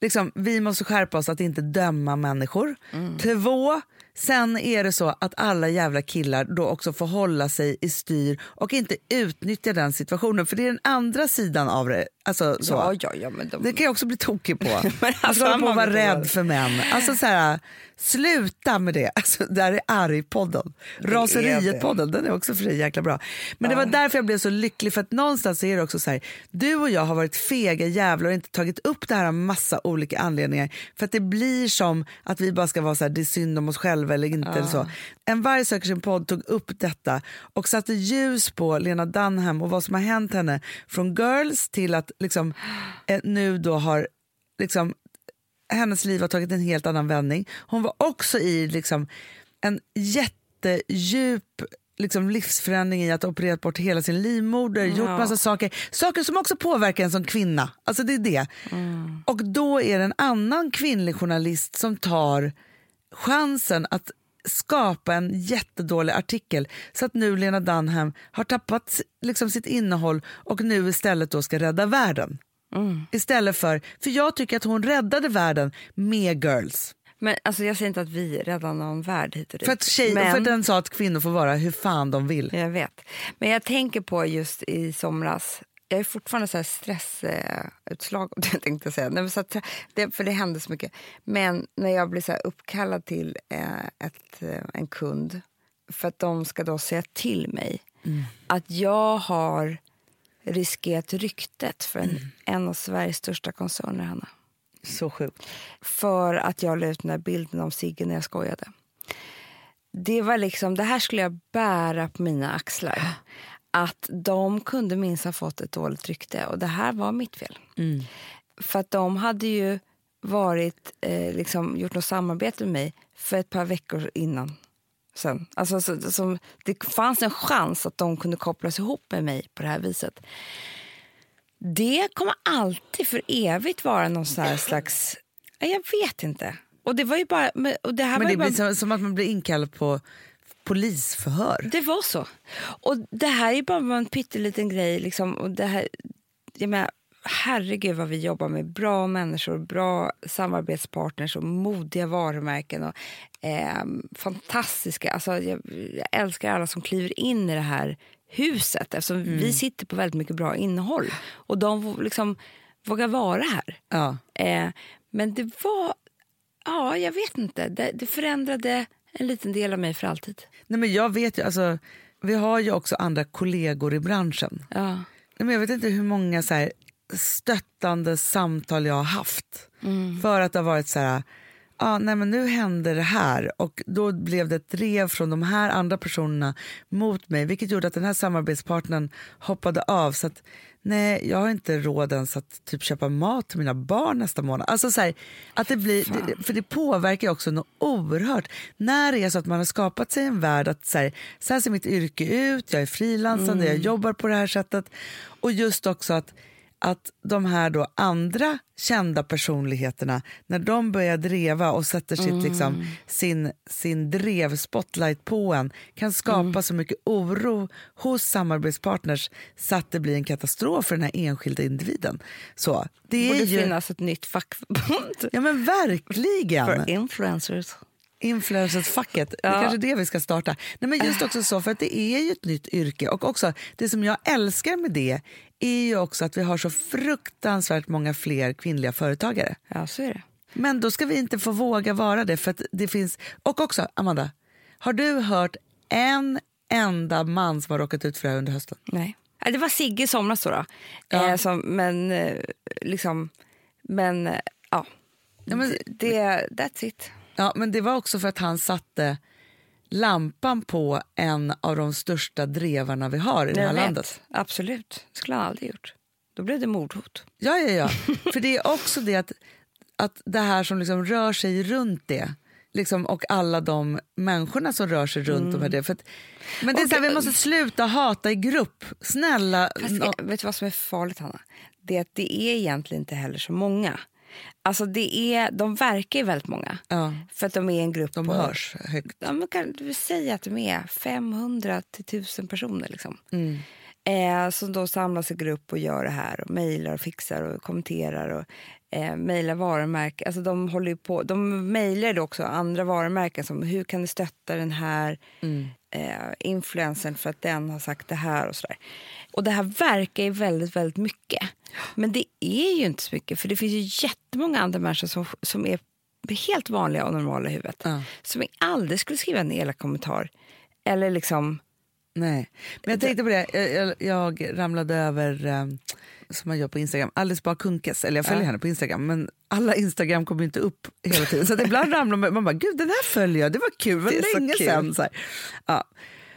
liksom, vi måste skärpa oss att inte döma människor. Mm. Två, sen är det så att alla jävla killar då också får hålla sig i styr och inte utnyttja den situationen. För det är den andra sidan av det. Alltså, så. Ja, ja, ja, de... Det kan jag också bli tokig på. Men Man alltså, ska hålla på att vara rädd för män. Alltså så här, sluta med det. Alltså, här är arg-podden. Raseriet-podden, den är också för jäkla bra. Men det var därför jag blev så lycklig, för att någonstans är det också så här, du och jag har varit fega jävlar och inte tagit upp det här av massa olika anledningar. För att det blir som att vi bara ska vara så här, det är synd om oss själva eller inte. Eller så. En varg söker sin podd tog upp detta och satte ljus på Lena Dunham och vad som har hänt henne från girls till att liksom, eh, nu då har liksom, hennes liv har tagit en helt annan vändning. Hon var också i liksom, en jättedjup liksom, livsförändring i att ha opererat bort hela sin livmoder, gjort massa saker. Saker som också påverkar en som kvinna. Alltså det är det. Och då är det en annan kvinnlig journalist som tar chansen att skapa en jättedålig artikel så att nu Lena Dunham har tappat liksom, sitt innehåll och nu istället då ska rädda världen. Istället för, för jag tycker att hon räddade världen med girls. Men alltså, jag säger inte att vi räddar någon värld hit och dit. För att, tjej, men... för att den sa att kvinnor får vara hur fan de vill. Jag vet. Men jag tänker på just i somras. Jag är fortfarande så här stressutslag, jag tänkte säga. Nej, så att, det, för det hände så mycket. Men när jag blir så här uppkallad till eh, ett, eh, en kund för att de ska då säga till mig att jag har riskerat ryktet för en, en av Sveriges största koncerner, Hanna Så sjukt. för att jag la ut den där bilden om Sigge när jag skojade. Det var liksom, det här skulle jag bära på mina axlar. Att de kunde minst ha fått ett dåligt rykte och det här var mitt fel. För att de hade ju varit, eh, liksom, gjort något samarbete med mig för ett par veckor innan. Sen. Alltså, så, som, det fanns en chans att de kunde kopplas ihop med mig på det här viset. Det kommer alltid för evigt vara någon slags... Ja, Jag vet inte. Och det var ju bara... men- Och det här Men var det bara, blir som, som att man blir inkallad på polisförhör. det var så. Och det här är bara en pytteliten grej. Liksom, och det här, jag menar, herregud vad vi jobbar med bra människor, bra samarbetspartners och modiga varumärken. Och, eh, fantastiska. Alltså, jag, jag älskar alla som kliver in i det här huset eftersom vi sitter på väldigt mycket bra innehåll. Och de liksom, vågar vara här. Ja. Eh, men det var... Ja, jag vet inte. Det, det förändrade en liten del av mig för alltid. Nej, men jag vet ju, alltså, vi har ju också andra kollegor i branschen. Ja. Nej, men jag vet inte hur många så här, stöttande samtal jag har haft. För att det har varit så här, ah, nej men nu hände det här och då blev det ett drev från de här andra personerna mot mig vilket gjorde att den här samarbetspartnern hoppade av. Så att nej, jag har inte råd ens att typ köpa mat till mina barn nästa månad. Alltså så här, att det blir, det, för det påverkar också något oerhört. När det är så att man har skapat sig en värld att så här, så här ser mitt yrke ut, jag är frilansande, jag jobbar på det här sättet och just också att att de här då andra kända personligheterna, när de börjar dreva och sätter sitt, liksom, sin, sin drev-spotlight på en, kan skapa så mycket oro hos samarbetspartners så att det blir en katastrof för den här enskilda individen. Så, det borde ju, finnas ett nytt fackförbund Ja men verkligen! för influencers. Influencers-facket, det Ja. är kanske det vi ska starta. Nej, men just också så, för att det är ju ett nytt yrke. Och också, det som jag älskar med det är ju också att vi har så fruktansvärt många fler kvinnliga företagare. Ja, så är det. Men då ska vi inte få våga vara det. För det finns... Och också, Amanda, har du hört en enda man som har råkat ut för det här under hösten? Nej. Ja, Det var Sigge i somras då. då. Ja. Eh, som, men eh, liksom, men eh, ja. Ja, men- det, that's it. Ja, men det var också för att han satte lampan på en av de största drevarna vi har i det här vet. landet. Absolut. Det skulle han aldrig gjort. Då blev det mordhot. Ja, ja, ja. För det är också det att, att det här som liksom rör sig runt det liksom, och alla de människorna som rör sig runt de här det. För att, men det är Och- så här, vi måste sluta hata i grupp. Snälla. Fast, eh, vet du vad som är farligt, Hanna? Det är att det är egentligen inte heller så många. Alltså det är, de verkar ju väldigt många. ja, För att de är en grupp de på... hörs högt. Ja, men kan säga att de är 500 till 1000 personer. Liksom. Mm. Eh, som då samlas i grupp och gör det här och mejlar och fixar och kommenterar och eh, mejlar varumärken. Alltså de håller på, de mejlar också andra varumärken som hur kan du stötta den här Mm. Eh, influensen för att den har sagt det här och sådär. Och det här verkar ju väldigt, väldigt mycket. Men det är ju inte så mycket för det finns ju jättemånga andra människor som, som är helt vanliga och normala i huvudet. Ja. Som aldrig skulle skriva en elak kommentar. Eller liksom... Nej. Men jag tänkte på det, jag, jag, jag ramlade över, eh, som man gör på Instagram, Alice Bah Kunkes, eller jag följer Ja. henne på Instagram, men alla Instagram kommer inte upp hela tiden. Så att ibland ramlar man, man bara, gud den här följer jag, det var kul, det Det var så länge sedan. Så här. Ja.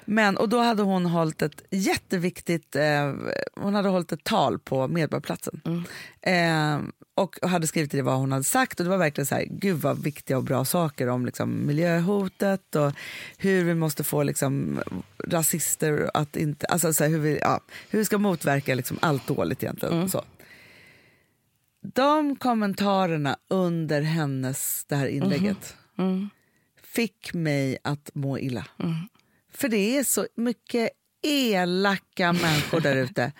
Men, och då hade hon hållit ett jätteviktigt, eh, hon hade hållit ett tal på Medborgarplatsen. Eh, och hade skrivit det vad hon hade sagt och det var verkligen så här, gud vad viktiga och bra saker om liksom, miljöhotet och hur vi måste få liksom, rasister att inte, alltså så här, hur, vi, ja, hur vi ska motverka liksom, allt dåligt egentligen. Så. De kommentarerna under hennes, det här inlägget Mm. fick mig att må illa. För det är så mycket elaka människor där ute.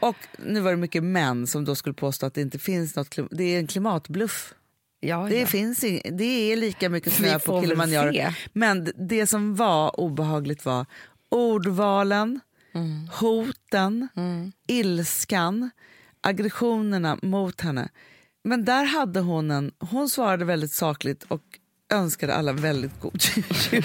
Och nu var det mycket män som då skulle påstå att det inte finns något, klim- det är en klimatbluff. Ja, Det, ja. finns ing- det är lika mycket snö på Kilimanjaro. Men det som var obehagligt var ordvalen, Mm. hoten, ilskan, aggressionerna mot henne. Men där hade hon en, hon svarade väldigt sakligt och önskade alla väldigt god jul.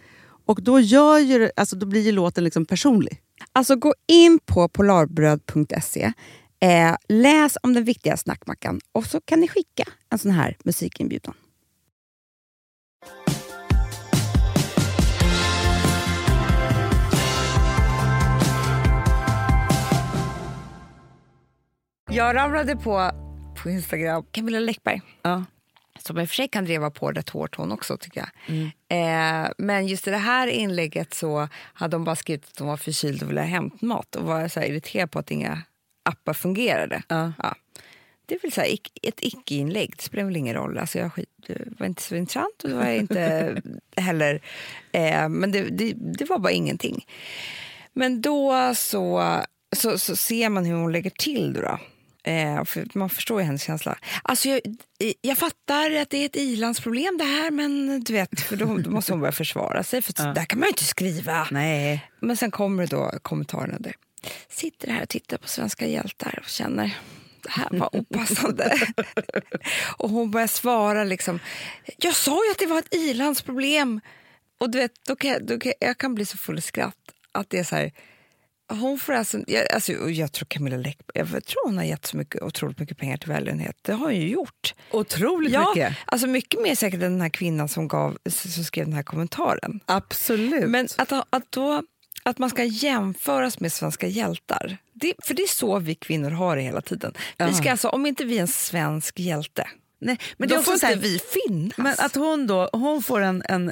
Och då, gör ju, alltså, då blir ju låten liksom personlig. Alltså gå in på polarbröd.se, eh, läs om den viktiga snackmackan och så kan ni skicka en sån här musikinbjudan. Jag ramlade på, på Instagram Camilla Läckberg. Ja. Som i och för sig kan driva på rätt hårt hon också tycker jag. Eh, men just i det här inlägget så hade de bara skrivit att de var förkylda och ville ha hämtmat och var så här irriterad på att inga appar fungerade. Ja. Ja. Det är väl så här, ett icke-inlägg, det spelar väl ingen roll. Alltså jag skit, det var inte så intressant och det var inte heller... Eh, men det, det, det var bara ingenting. Men då så, så, så ser man hur hon lägger till. Då, då. Eh, för man förstår ju hennes känsla. Alltså jag, jag fattar att det är ett ilandsproblem det här, men du vet, för då, då måste hon börja försvara sig. För där kan man ju inte skriva. Nej. Men sen kommer då kommentarerna där. Sitter här och tittar på svenska hjältar och känner det här var opassande. och hon börjar svara liksom. Jag sa ju att det var ett ilandsproblem. Och du vet, då kan jag, då kan, jag kan bli så full i skratt att det är så här. Hon får alltså, jag, alltså, jag tror Camilla Läckberg, jag tror hon har gett så mycket, otroligt mycket pengar till välgörenhet. Det har hon ju gjort. Otroligt Ja, mycket. alltså mycket mer säkert än den här kvinnan som, gav, som skrev den här kommentaren. Absolut. Men att, att, då, att man ska jämföras med svenska hjältar, det, för det är så vi kvinnor har det hela tiden. Vi ska alltså, om inte vi är en svensk hjälte, Nej, men då jag får inte vi finnas. Men att hon då hon får en, en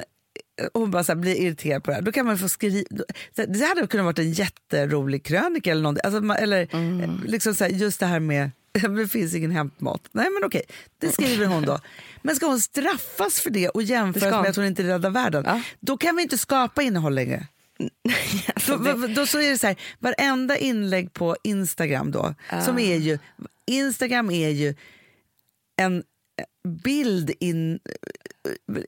hon bara så här blir irriterad på det här. Då kan man få skriva... Det hade kunnat varit en jätterolig krönika eller någonting. Alltså, man- eller Mm. liksom så här, just det här med det finns ingen hämtmat. Nej men okej, det skriver hon då. Men ska hon straffas för det och jämföras med att hon inte räddar världen? Ja. Då kan vi inte skapa innehåll längre. Alltså, Då, det- då så är det så här, varenda inlägg på Instagram då, som är ju, Instagram är ju en eh, bild in, eh,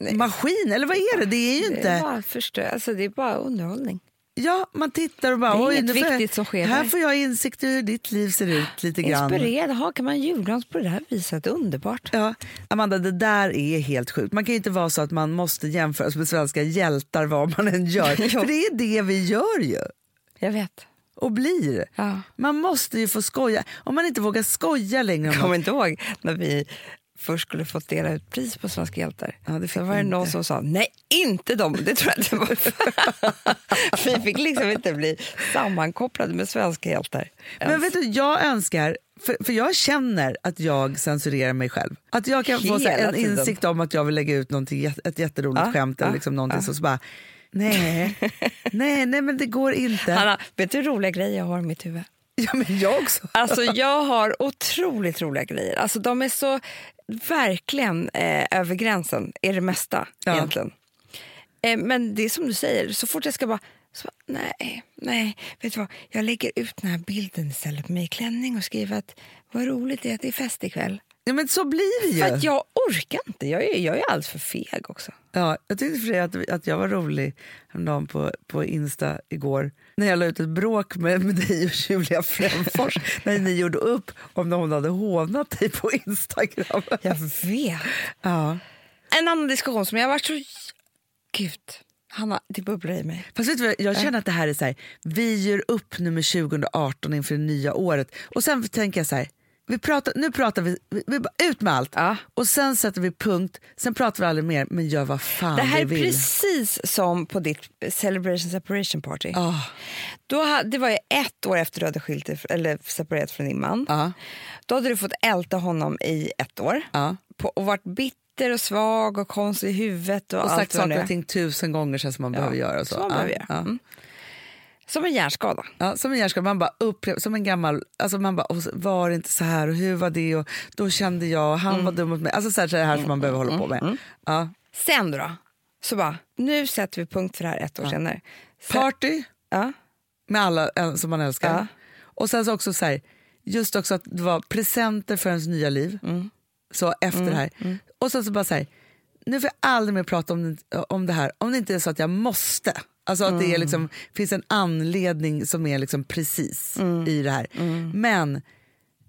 underhållningsmaskin, eller vad är det? Det är ju det inte... är bara förstö, alltså, det är bara underhållning. Ja, man tittar och bara... Det är inget jag, viktigt som sker Här där." får jag insikt i hur ditt liv ser ut lite grann. Inspirerad, Jaha, kan man julglans på det här viset? Underbart. Ja, Amanda, det där är helt sjukt. Man kan inte vara så att man måste jämföras med svenska hjältar vad man än gör. För det är det vi gör ju. Jag vet. Och blir. Ja. Man måste ju få skoja. Om man inte vågar skoja längre om Kommer inte ihåg när vi först skulle få dela ut pris på Svenska hjältar? Ja, det så var det någon inte. som sa nej, inte dem. Det tror jag det var. vi fick liksom inte bli sammankopplade med Svenska hjältar. Men vet du, jag önskar, för, för jag känner att jag censurerar mig själv. Att jag kan få Hela en tiden. insikt om att jag vill lägga ut någonting, ett jätteroligt Ja, skämt eller ja, liksom någonting ja. så, så bara, nej, nej, nej men det går inte. Hanna, vet du hur roliga grejer jag har i mitt huvud? Ja men jag också. Alltså jag har otroligt roliga grejer. Alltså de är så verkligen eh, över gränsen, är det mesta Ja. egentligen. Eh, men det är som du säger, så fort jag ska bara, så bara nej, nej, vet du vad, jag lägger ut den här bilden istället i klänning och skriver att vad roligt det är att det är fest ikväll. Ja men så blir det ju. För jag orkar inte, jag är, jag är alldeles för feg också. Ja, jag tyckte för att, att jag var rolig häromdagen på, på Insta igår när jag la ut ett bråk med, med dig och Julia Fränfors när ni gjorde upp om hon hade hånat dig på Instagram. Jag vet. Ja. En annan diskussion som jag varit så... Gud, Hanna, det bubblar i mig. Fast vet du jag känner att det här är så här, vi gör upp nu med 2018 inför det nya året och sen tänker jag så här, vi pratar, nu pratar vi, vi, ut med allt Ja. och sen sätter vi punkt, sen pratar vi aldrig mer men gör vad fan Det här är vill. precis som på ditt Celebration Separation Party. Ah, Då det var ju ett år efter du hade skilt eller separerat från din man. ja, Då hade du fått älta honom i ett år ja. på, och varit bitter och svag och konstig i huvudet. Och, Och allt sagt saker och ting tusen gånger så som man behöver göra. Så. som man ja, behöver göra. Ja. Mm. Som en hjärnskada. Ja, som en hjärnskada, man bara upplever, som en gammal, alltså man bara, var det inte så här och hur var det och då kände jag, och han var dum mot mig. Alltså så här, så här som man behöver hålla på med. Ja. Sen då, så bara, nu sätter vi punkt för det här ett år senare. Sen, Party ja, med alla som man älskar. Ja. Och sen så också så här, just också att det var presenter för ens nya liv. Så efter det här. Och sen så bara så här, nu får jag aldrig mer prata om, om det här om det inte är så att jag måste. Alltså att det är liksom, finns en anledning som är liksom precis i det här. Men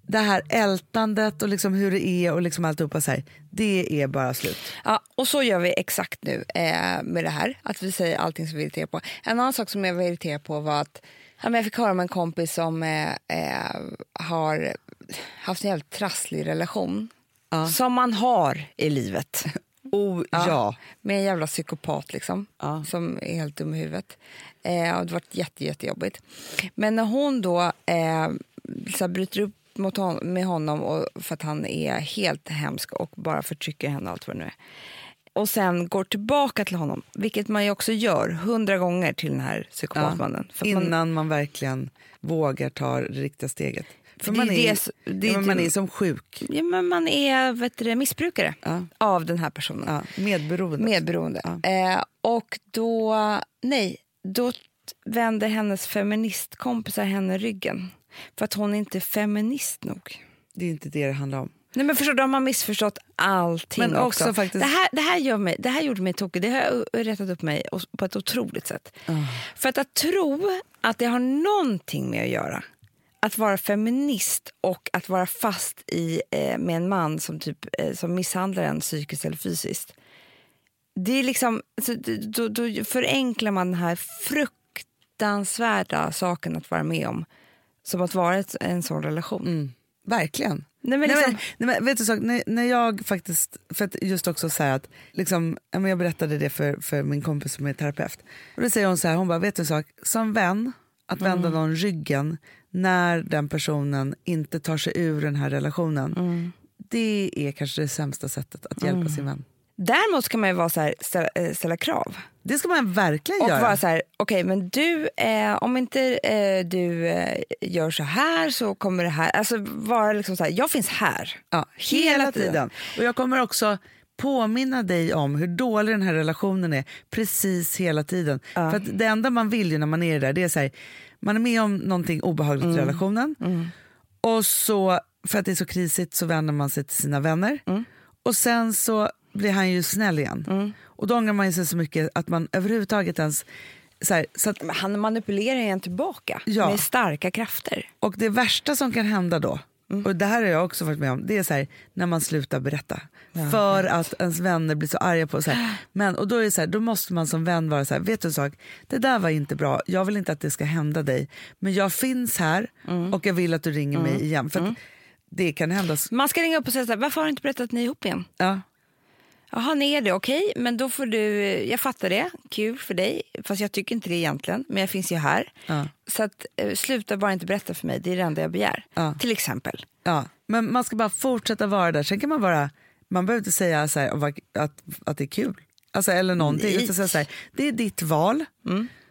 det här ältandet och liksom hur det är och liksom alltihopa så här, det är bara slut. Ja, och så gör vi exakt nu eh, med det här. Att vi säger allting som vi är irriterade på. En annan sak som jag var irriterad på var att ja, jag fick höra om en kompis som eh, eh, har haft en jävligt trasslig relation. Som man har i livet. Oh, ja. Med en jävla psykopat liksom. Ja. Som är helt dum i huvudet. Eh, och det har varit jätte, jättejobbigt. Men när hon då eh, så bryter upp mot hon, med honom och, för att han är helt hemsk och bara förtrycker henne allt vad det nu är. Och sen går tillbaka till honom, vilket man ju också gör hundra gånger till den här psykopatmannen. För att man- Innan man verkligen vågar ta det riktiga steget. För Det är man är, det är ja, man är som sjuk. Ja, men man är vet du, missbrukare Ja. av den här personen. Ja, medberoende. Medberoende. Eh, och då, nej, då vänder hennes feministkompisar henne ryggen. För att hon inte är feminist nog. Det är inte det det handlar om. Nej men förstår de har missförstått allting Men också faktiskt- Det, här, det, här gör mig, det här gjorde mig tokig, det har rättat upp mig på ett otroligt sätt. För att, att tro att det har någonting med att göra att vara feminist och att vara fast i, eh, med en man som, typ, eh, som misshandlar en psykiskt eller fysiskt. Det är liksom, alltså, då, då förenklar man den här fruktansvärda saken att vara med om som att vara ett, en sån relation. Verkligen. Nej, men Nej, liksom, men, nej, men, vet du, sak, när, när jag faktiskt, för att just också säga att, liksom, jag berättade det för, för min kompis som är terapeut. Och då säger hon så här, hon bara, vet du en sak, som vän, att vända någon ryggen när den personen inte tar sig ur den här relationen, det är kanske det sämsta sättet att hjälpa sin vän. Däremot ska man ju vara så här, ställa, eh, ställa krav. Det ska man verkligen Och göra. vara så här, okej men du, eh, om inte eh, du eh, gör så här så kommer det här. Alltså vara liksom så här, jag finns här. Ja, hela tiden. Och jag kommer också påminna dig om hur dålig den här relationen är precis hela tiden. För att det enda man vill ju när man är där, det är så här, man är med om någonting obehagligt i relationen och så, för att det är så krisigt så vänder man sig till sina vänner och sen så blir han ju snäll igen. Och då ångrar man ju sig så mycket att man överhuvudtaget ens Så, här, så att, han manipulerar en tillbaka Ja. med starka krafter. och det värsta som kan hända då, Mm. och det här har jag också varit med om, det är så här, när man slutar berätta. för att ens vänner blir så arga på så här. Men, och då, är det så här, då måste man som vän vara så här, vet du en sak, det där var inte bra, jag vill inte att det ska hända dig, men jag finns här Mm. och jag vill att du ringer mig igen. För att det kan hända. Man ska ringa upp och säga så här, varför har du inte berättat att ni är ihop igen? Ja. Jaha, ni är det, okej, men då får du, jag fattar det, kul för dig, fast jag tycker inte det egentligen, men jag finns ju här. Ja. Så att, eh, sluta bara inte berätta för mig, det är det enda jag begär. Ja. Till exempel. Ja, men man ska bara fortsätta vara där. Sen kan man bara, man behöver inte säga så här, att, att det är kul. Alltså, eller någonting. Nej. Utan säga så här, det är ditt val,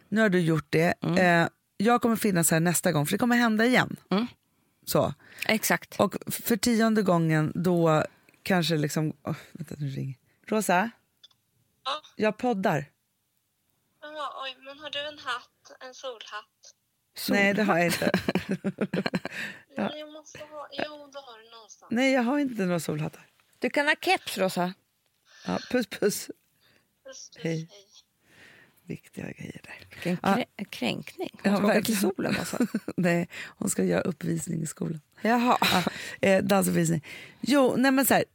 nu har du gjort det. Eh, jag kommer finnas här nästa gång, för det kommer hända igen. Så. Exakt. Och för tionde gången då kanske liksom... Oh, vänta, nu ringer. Rosa? Ja. Jag poddar. Jaha, oj, men har du en hatt? En solhatt? Nej, det har jag inte. Nej, jag måste ha... Jo, det har du någonstans. Nej, jag har inte några solhattar. Du kan ha keps, Rosa. Ja, puss, puss. Just det, Hej. Viktiga grejer där. Vilken Ja. krä- kränkning. Ja, Hon ska åka till verkligen. solen. Alltså. Nej, hon ska göra uppvisning i skolan. Jaha. Ja, eh, dansuppvisning. Jo, nej men så här,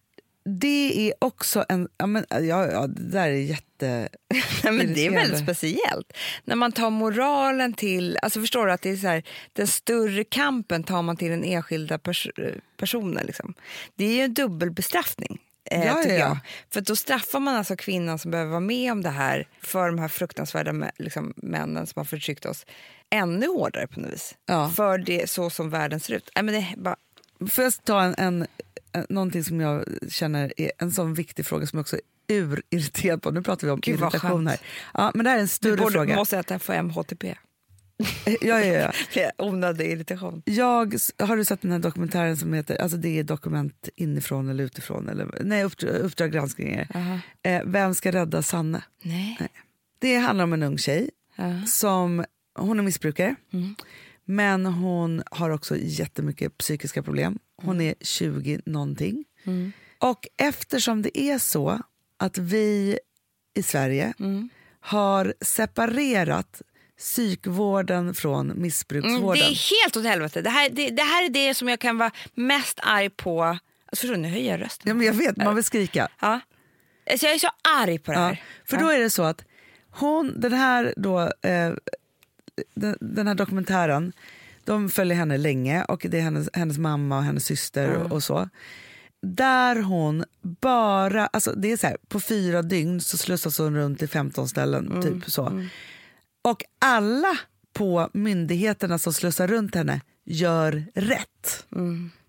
det är också en... Ja, men, ja, ja, det där är jätte... Nej, men det är väldigt speciellt. När man tar moralen till... Alltså förstår du att det är så här, den större kampen tar man till den enskilda pers- personen. Liksom. Det är ju en dubbelbestraffning. Eh, Ja, ja, ja. För då straffar man alltså kvinnan som behöver vara med om det här för de här fruktansvärda liksom, männen som har förtryckt oss ännu hårdare på något vis. För det så som världen ser ut. Nej, men det bara, Får jag ta en, en, någonting som jag känner är en sån viktig fråga som jag också är urirriterad på. Nu pratar vi om Gud, irritation här. Ja, men det här är en du större borde, fråga. måste äta för MHTP. Ja, ja, ja. Det är onödig irritation. Jag, har du sett den här dokumentären som heter, alltså det är dokument inifrån eller utifrån, eller, nej Uppdrag, uppdrag granskning eh, Vem ska rädda Sanne? Nej. Det handlar om en ung tjej Ja. som, hon är missbrukare, men hon har också jättemycket psykiska problem. Hon är 20 någonting. Och eftersom det är så att vi i Sverige har separerat psykvården från Mm, missbruksvården. det är helt åt helvete. Det här, det, det här är det som jag kan vara mest arg på. Alltså, förstår du, nu höjer jag rösten. Ja, men jag vet, man vill skrika. Ja. Alltså, jag är så arg på det Ja, här. för då är det så att hon, den här, då, eh, den, den här dokumentären, de följer henne länge och det är hennes, hennes mamma och hennes syster och, och så. Där hon bara, alltså det är så här, på fyra dygn så slussas hon runt till 15 ställen. typ så. Och alla på myndigheterna som slussar runt henne gör rätt.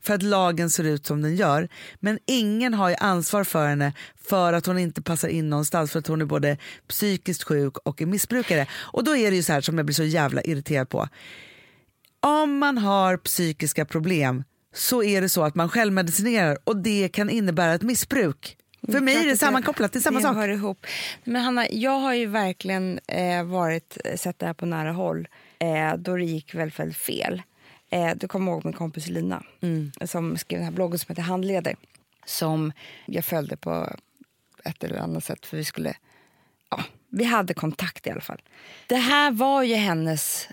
För att lagen ser ut som den gör. Men ingen har ju ansvar för henne för att hon inte passar in någonstans för att hon är både psykiskt sjuk och är missbrukare. Och då är det ju så här som jag blir så jävla irriterad på. Om man har psykiska problem så är det så att man självmedicinerar och det kan innebära ett missbruk. För mig är det sammankopplat, det är samma det sak. hör ihop. Men Hanna, jag har ju verkligen eh, varit, sett det här på nära håll eh, då det gick väldigt, väldigt fel. Eh, du kommer ihåg min kompis Lina Mm. som skrev den här bloggen som heter Handleder som jag följde på ett eller annat sätt för vi skulle ja, vi hade kontakt i alla fall. Det här var ju hennes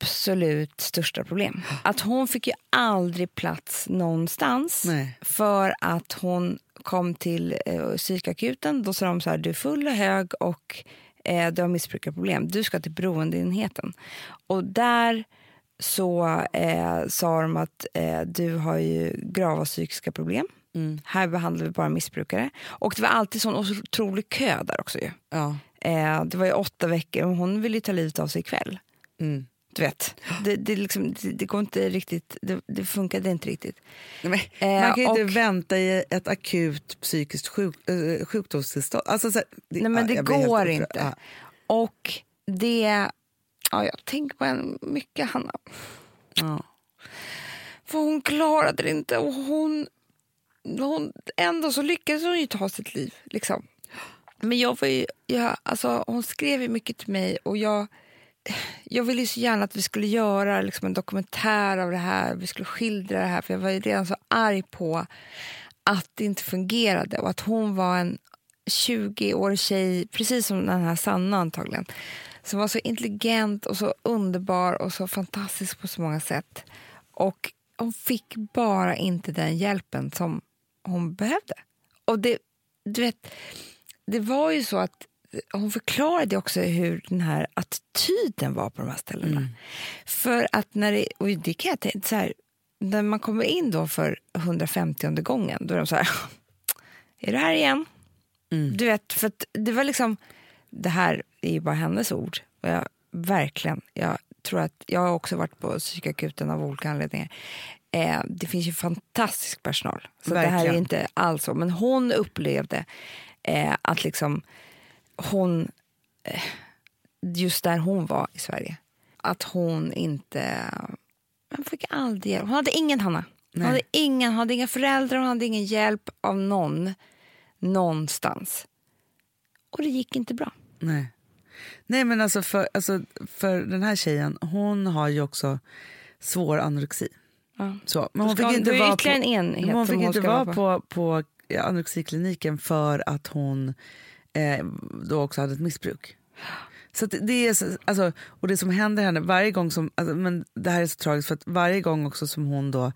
absolut största problem. Att hon fick ju aldrig plats någonstans Nej. för att hon kom till eh, psykakuten. Då sa de så här, du är full och hög och eh, du har missbrukarproblem. Du ska till beroendeenheten. Och där så eh, sa de att eh, du har ju grava psykiska problem. Här behandlar vi bara missbrukare. Och det var alltid sån otrolig kö där också ju. Ja. Eh, det var ju åtta veckor och hon ville ta livet av sig ikväll. Mm. Du vet, det, det, liksom, det, det går inte riktigt, det, det funkade inte riktigt. Nej, Eh, men man kan ju inte och- vänta i ett akut psykiskt sjuk, äh, sjukdomstillstånd. Alltså, så här, det, Nej men det helt går inte. Ja. Och det, ja jag tänker på henne mycket Hanna. Ja. För hon klarade det inte och hon, hon ändå så lyckades hon ju ta sitt liv. Liksom. Men jag var ju, jag, alltså, hon skrev ju mycket till mig och jag, jag ville ju så gärna att vi skulle göra liksom, en dokumentär av det här. Vi skulle skildra det här för jag var ju redan så arg på att det inte fungerade och att hon var en 20-årig tjej, precis som den här Sanna antagligen, som var så intelligent och så underbar och så fantastisk på så många sätt. Och hon fick bara inte den hjälpen som hon behövde. Och det, du vet, det var ju så att hon förklarade också hur den här attityden var på de här ställena. För att när det, och det kan jag tänka, så här, när man kommer in då för 150 gången, då är de så här, är du här igen? Du vet, för att det var liksom, det här är ju bara hennes ord. Och jag, verkligen, jag tror att, jag har också varit på psykakuten av olika anledningar. Eh, det finns ju fantastisk personal, så det här är Verkligen. inte alls så. Men hon upplevde eh, att liksom hon, eh, just där hon var i Sverige, att hon inte, hon fick aldrig hjälp. Hon hade ingen Hanna. Hon Nej. hade, ingen, hon hade inga föräldrar, hon hade ingen hjälp av någon, någonstans. Och det gick inte bra. Nej. Nej men alltså för, alltså för den här tjejen, hon har ju också svår anorexi. Ja. Så, men hon fick inte vara på, en enhet hon fick hon inte vara på, på ja, anorexikliniken för att hon eh, då också hade ett missbruk. Så det är så, alltså, och det som händer henne varje gång som, alltså, men det här är så tragiskt för att varje gång också som hon då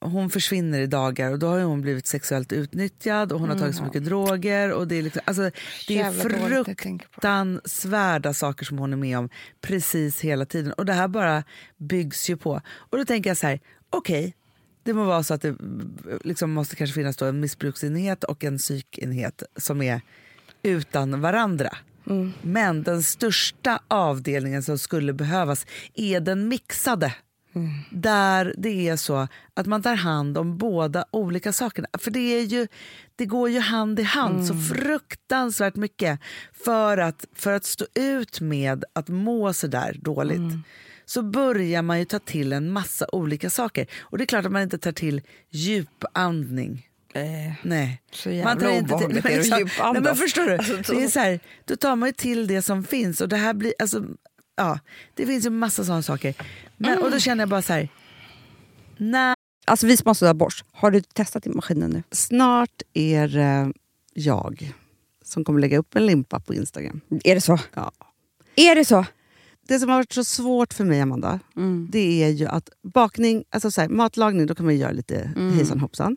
hon försvinner i dagar och då har hon blivit sexuellt utnyttjad och hon har tagit så mycket droger och det är, liksom, alltså, det är Jävla fruktansvärda saker som hon är med om precis hela tiden och det här bara byggs ju på. Och då tänker jag så här, okej, det må vara så att det liksom måste kanske finnas en missbruksenhet och en psykenhet som är utan varandra. Men den största avdelningen som skulle behövas är den mixade. Där det är så att man tar hand om båda olika sakerna. För det, är ju, det går ju hand i hand så fruktansvärt mycket för att, för att stå ut med att må så där dåligt. Så börjar man ju ta till en massa olika saker. Och det är klart att man inte tar till djupandning. Nej. Så jävla till- obehagligt Nej, är det att exakt. djupandas. Nej, men förstår du? Alltså, så- det är så här, då tar man ju till det som finns. Och det här blir, alltså, ja, det finns ju massa sådana saker. Men, Och då Mm. känner jag bara så här, nej. Alltså vi som har sådär borst, har du testat i maskinen nu? Snart är det jag som kommer lägga upp en limpa på Instagram. Är det så? Ja. Är det så? Det som har varit så svårt för mig, Amanda, det är ju att bakning, alltså så här, matlagning, då kan man ju göra lite hejsan hoppsan.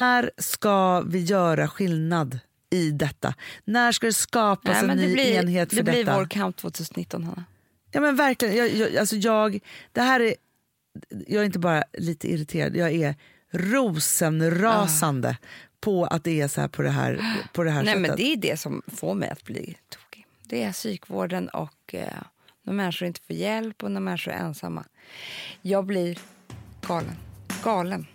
När ska vi göra skillnad i detta? När ska det skapas en ny enhet för det blir detta? vår kamp 2019, Hanna. Ja men verkligen. Jag, jag, alltså jag, det här är, jag är inte bara lite irriterad, jag är rosenrasande på att det är så här på det här, på det här Nej, sättet. men det är det som får mig att bli tokig. Det är psykvården och eh, när människor inte får hjälp och när människor är ensamma. Jag blir galen. Galen.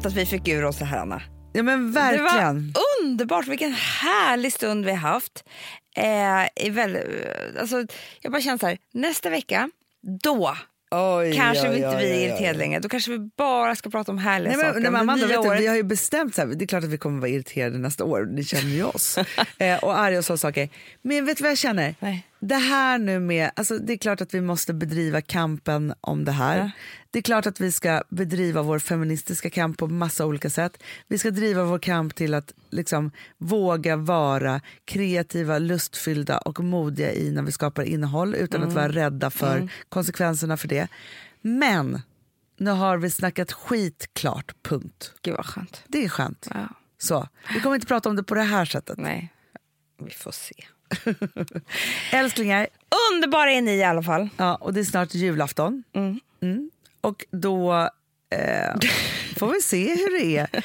Skönt att vi fick ur oss det här, Anna. Ja men verkligen. Det var underbart, vilken härlig stund vi har haft. Eh, väl, alltså, jag bara känner så här, nästa vecka, då Oj, kanske oj, vi inte oj, vi är irriterade längre. Då kanske vi bara ska prata om härliga Nej, men, saker. nej, men Amanda, vet du, vi har ju bestämt så här, det är klart att vi kommer vara irriterade nästa år, ni känner ju oss. eh, och arga och så saker. Men vet du vad jag känner? Nej. Det här nu med, alltså det är klart att vi måste bedriva kampen om det här. Det är klart att vi ska bedriva vår feministiska kamp på massa olika sätt. Vi ska driva vår kamp till att liksom våga vara kreativa, lustfyllda och modiga i när vi skapar innehåll utan att vara rädda för konsekvenserna för det. Men nu har vi snackat skit klart, punkt. Gud vad skönt. Det är skönt. Ja. Så, vi kommer inte prata om det på det här sättet. Nej, vi får se. Älsklingar, Underbara är ni i alla fall. ja, och det är snart julafton. Mm. Och då eh, får vi se hur det är.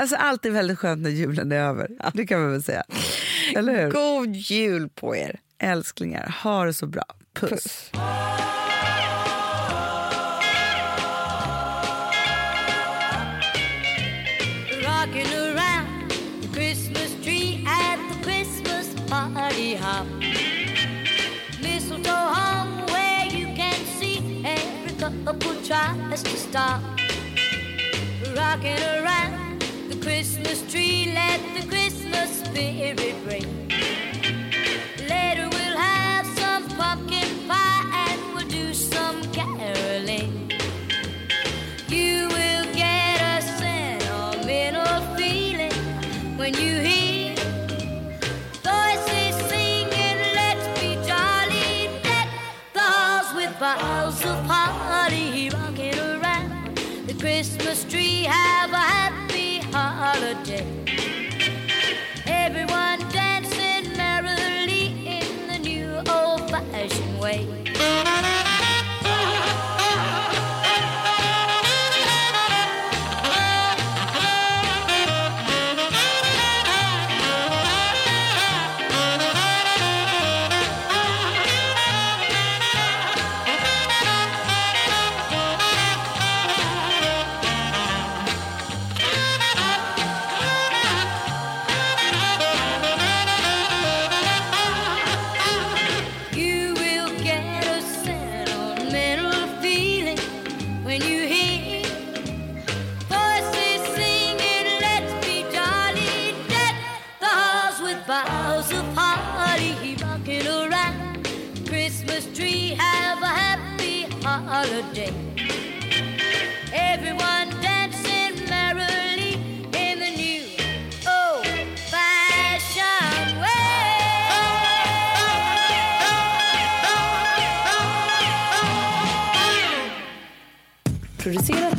Alltså, allt är väldigt skönt när julen är över. Det kan man väl säga. Eller hur? God jul på er. Älsklingar, ha det så bra. Puss. Puss. promised to stop rocking around the Christmas tree. Let the Christmas spirit ring. Christmas tree has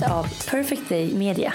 of Perfect Day Media.